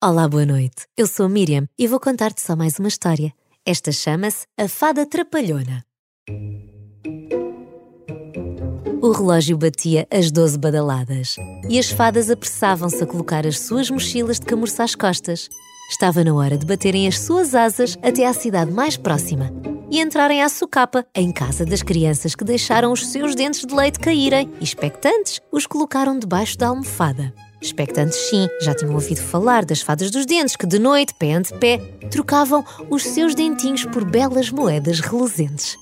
Olá, boa noite. Eu sou Miriam e vou contar-te só mais uma história. Esta chama-se A Fada Trapalhona. O relógio batia as doze badaladas e as fadas apressavam-se a colocar as suas mochilas de camurça às costas. Estava na hora de baterem as suas asas até à cidade mais próxima e entrarem à socapa em casa das crianças que deixaram os seus dentes de leite caírem e, expectantes, os colocaram debaixo da almofada. Expectantes, sim, já tinham ouvido falar das fadas dos dentes que, de noite, pé ante pé, trocavam os seus dentinhos por belas moedas reluzentes.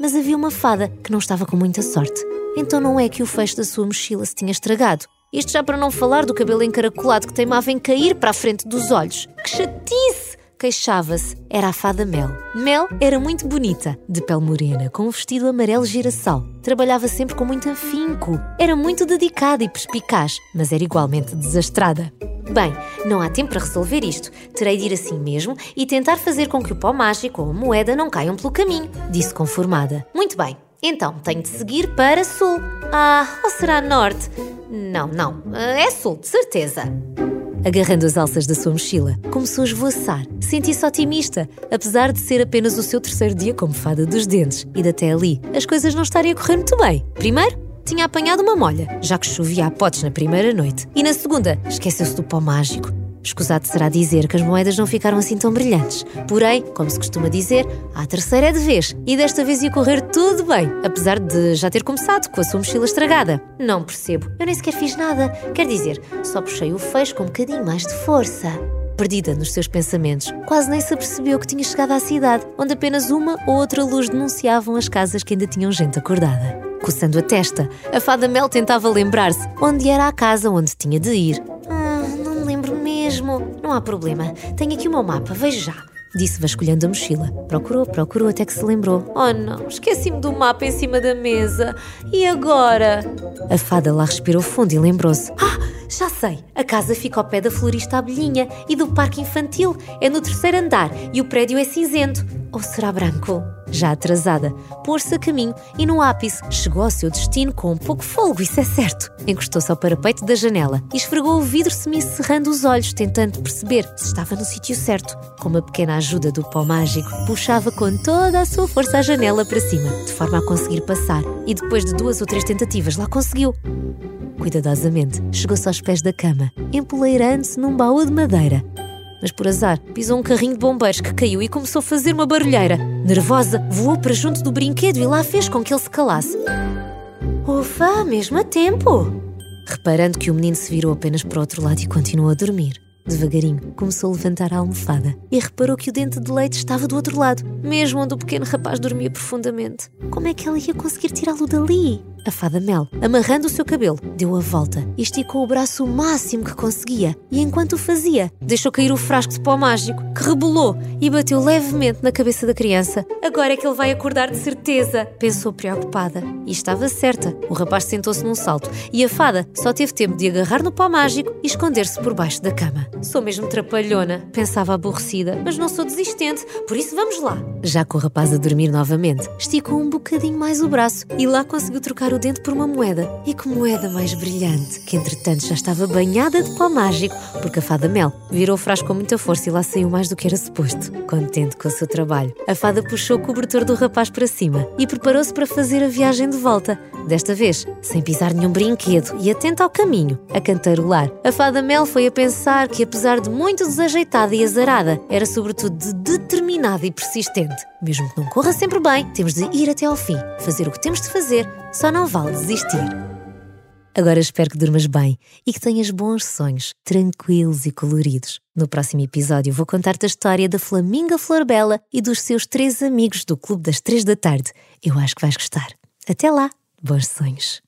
Mas havia uma fada que não estava com muita sorte. Então não é que o fecho da sua mochila se tinha estragado. Isto já para não falar do cabelo encaracolado que teimava em cair para a frente dos olhos. Que chatice! Queixava-se. Era a fada Mel. Mel era muito bonita, de pele morena, com um vestido amarelo girassol. Trabalhava sempre com muito afinco. Era muito dedicada e perspicaz, mas era igualmente desastrada. Bem, não há tempo para resolver isto. Terei de ir assim mesmo e tentar fazer com que o pó mágico ou a moeda não caiam pelo caminho, disse conformada. Muito bem, então tenho de seguir para sul. Ah, ou será norte? Não, não, é sul, de certeza. Agarrando as alças da sua mochila, começou a esvoaçar. Senti-se otimista, apesar de ser apenas o seu terceiro dia como fada dos dentes e de até ali as coisas não estarem a correr muito bem. Primeiro, tinha apanhado uma molha, já que chovia a potes na primeira noite. E na segunda, esqueceu-se do pó mágico Escusado será dizer que as moedas não ficaram assim tão brilhantes. Porém, como se costuma dizer, a terceira é de vez. E desta vez ia correr tudo bem, apesar de já ter começado com a sua mochila estragada. Não percebo. Eu nem sequer fiz nada. Quer dizer, só puxei o fecho com um bocadinho mais de força. Perdida nos seus pensamentos, quase nem se apercebeu que tinha chegado à cidade, onde apenas uma ou outra luz denunciavam as casas que ainda tinham gente acordada. Coçando a testa, a fada Mel tentava lembrar-se onde era a casa onde tinha de ir mesmo. Não há problema. Tenho aqui o meu mapa, veja já. Disse vasculhando a mochila. Procurou, procurou até que se lembrou. Oh não, esqueci-me do mapa em cima da mesa. E agora? A fada lá respirou fundo e lembrou-se. Ah, já sei. A casa fica ao pé da florista Abelhinha e do parque infantil. É no terceiro andar e o prédio é cinzento. Ou será branco? Já atrasada, pôs-se a caminho e no ápice chegou ao seu destino com um pouco folgo, isso é certo. Encostou-se ao parapeito da janela e esfregou o vidro semi-cerrando os olhos, tentando perceber se estava no sítio certo. Com uma pequena ajuda do pó mágico, puxava com toda a sua força a janela para cima, de forma a conseguir passar. E depois de duas ou três tentativas, lá conseguiu. Cuidadosamente, chegou-se aos pés da cama, empoleirando-se num baú de madeira mas por azar pisou um carrinho de bombeiros que caiu e começou a fazer uma barulheira. Nervosa, voou para junto do brinquedo e lá fez com que ele se calasse. Ufa, mesmo a tempo! Reparando que o menino se virou apenas para o outro lado e continuou a dormir. Devagarinho, começou a levantar a almofada e reparou que o dente de leite estava do outro lado, mesmo onde o pequeno rapaz dormia profundamente. Como é que ela ia conseguir tirá-lo dali? A fada Mel, amarrando o seu cabelo, deu a volta e esticou o braço o máximo que conseguia. E enquanto o fazia, deixou cair o frasco de pó mágico, que rebolou e bateu levemente na cabeça da criança. Agora é que ele vai acordar de certeza, pensou preocupada. E estava certa. O rapaz sentou-se num salto e a fada só teve tempo de agarrar no pó mágico e esconder-se por baixo da cama. Sou mesmo trapalhona, pensava aborrecida, mas não sou desistente, por isso vamos lá. Já com o rapaz a dormir novamente, esticou um bocadinho mais o braço e lá conseguiu trocar o dente por uma moeda. E que moeda mais brilhante, que entretanto já estava banhada de pó mágico, porque a fada Mel virou o frasco com muita força e lá saiu mais do que era suposto. Contente com o seu trabalho, a fada puxou o cobertor do rapaz para cima e preparou-se para fazer a viagem de volta. Desta vez, sem pisar nenhum brinquedo e atenta ao caminho, a cantarolar. A fada Mel foi a pensar que, apesar de muito desajeitada e azarada, era sobretudo de determinada e persistente. Mesmo que não corra sempre bem, temos de ir até ao fim, fazer o que temos de fazer, só não vale desistir. Agora espero que durmas bem e que tenhas bons sonhos, tranquilos e coloridos. No próximo episódio vou contar-te a história da Flaminga Flor Bela e dos seus três amigos do Clube das Três da Tarde. Eu acho que vais gostar. Até lá! Bons sonhos!